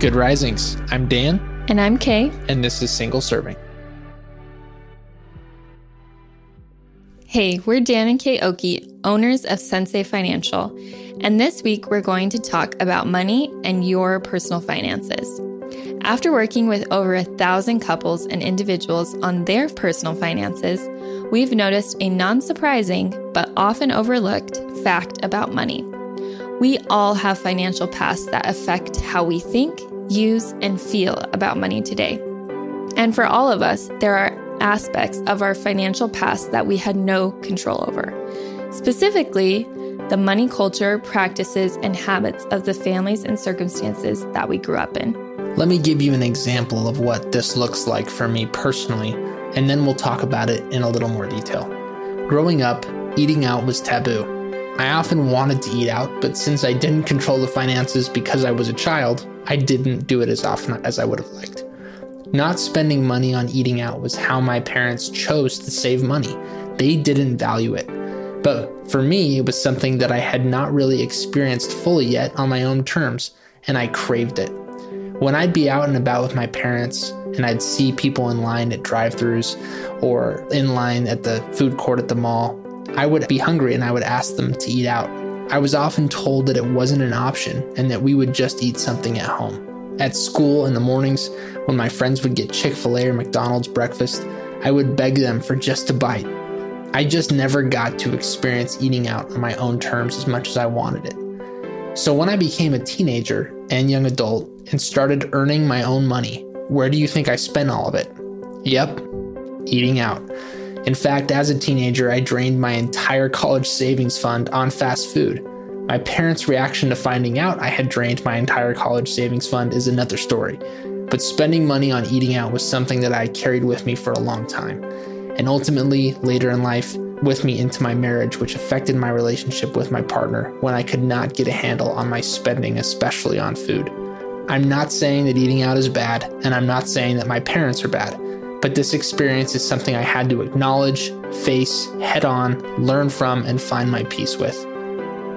Good risings. I'm Dan. And I'm Kay. And this is Single Serving. Hey, we're Dan and Kay Oki, owners of Sensei Financial, and this week we're going to talk about money and your personal finances. After working with over a thousand couples and individuals on their personal finances, we've noticed a non surprising but often overlooked fact about money. We all have financial pasts that affect how we think, use, and feel about money today. And for all of us, there are aspects of our financial past that we had no control over. Specifically, the money culture, practices, and habits of the families and circumstances that we grew up in. Let me give you an example of what this looks like for me personally, and then we'll talk about it in a little more detail. Growing up, eating out was taboo. I often wanted to eat out, but since I didn't control the finances because I was a child, I didn't do it as often as I would have liked. Not spending money on eating out was how my parents chose to save money. They didn't value it. But for me, it was something that I had not really experienced fully yet on my own terms, and I craved it. When I'd be out and about with my parents and I'd see people in line at drive throughs or in line at the food court at the mall, I would be hungry and I would ask them to eat out. I was often told that it wasn't an option and that we would just eat something at home. At school in the mornings, when my friends would get Chick fil A or McDonald's breakfast, I would beg them for just a bite. I just never got to experience eating out on my own terms as much as I wanted it. So when I became a teenager and young adult and started earning my own money, where do you think I spent all of it? Yep, eating out. In fact, as a teenager, I drained my entire college savings fund on fast food. My parents' reaction to finding out I had drained my entire college savings fund is another story. But spending money on eating out was something that I carried with me for a long time. And ultimately, later in life, with me into my marriage, which affected my relationship with my partner when I could not get a handle on my spending, especially on food. I'm not saying that eating out is bad, and I'm not saying that my parents are bad, but this experience is something I had to acknowledge, face, head on, learn from, and find my peace with.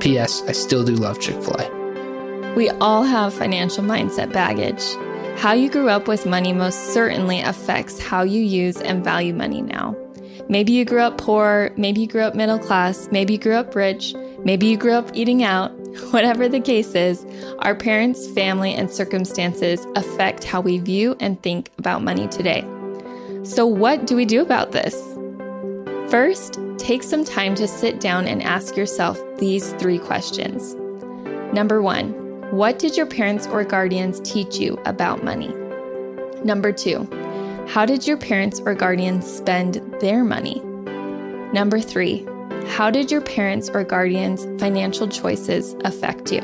P.S. I still do love Chick fil A. We all have financial mindset baggage. How you grew up with money most certainly affects how you use and value money now. Maybe you grew up poor, maybe you grew up middle class, maybe you grew up rich, maybe you grew up eating out. Whatever the case is, our parents, family, and circumstances affect how we view and think about money today. So, what do we do about this? First, take some time to sit down and ask yourself these three questions. Number one, what did your parents or guardians teach you about money? Number two, how did your parents or guardians spend their money? Number three, how did your parents or guardians' financial choices affect you?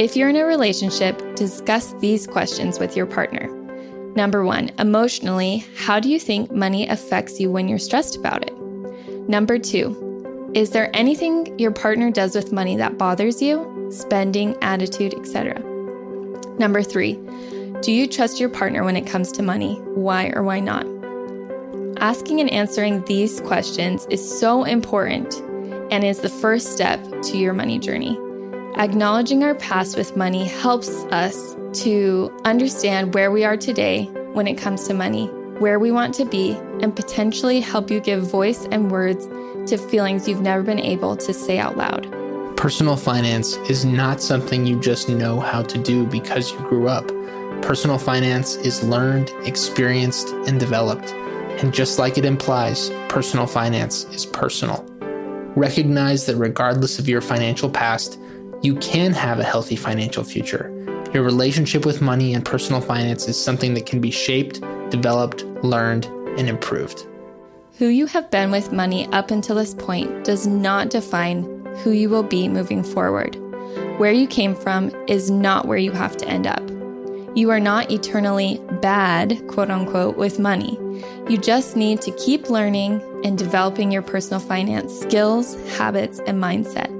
If you're in a relationship, discuss these questions with your partner. Number one, emotionally, how do you think money affects you when you're stressed about it? Number two, is there anything your partner does with money that bothers you? Spending, attitude, etc. Number three, do you trust your partner when it comes to money? Why or why not? Asking and answering these questions is so important and is the first step to your money journey. Acknowledging our past with money helps us to understand where we are today when it comes to money, where we want to be, and potentially help you give voice and words to feelings you've never been able to say out loud. Personal finance is not something you just know how to do because you grew up. Personal finance is learned, experienced, and developed. And just like it implies, personal finance is personal. Recognize that regardless of your financial past, you can have a healthy financial future. Your relationship with money and personal finance is something that can be shaped, developed, learned, and improved. Who you have been with money up until this point does not define who you will be moving forward. Where you came from is not where you have to end up. You are not eternally bad, quote unquote, with money. You just need to keep learning and developing your personal finance skills, habits, and mindset.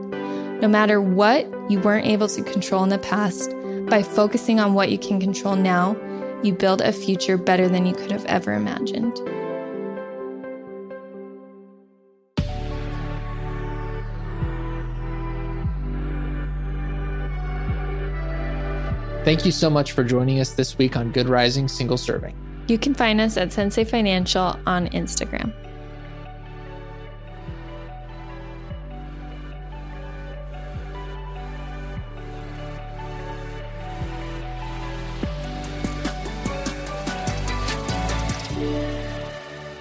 No matter what you weren't able to control in the past, by focusing on what you can control now, you build a future better than you could have ever imagined. Thank you so much for joining us this week on Good Rising Single Serving. You can find us at Sensei Financial on Instagram.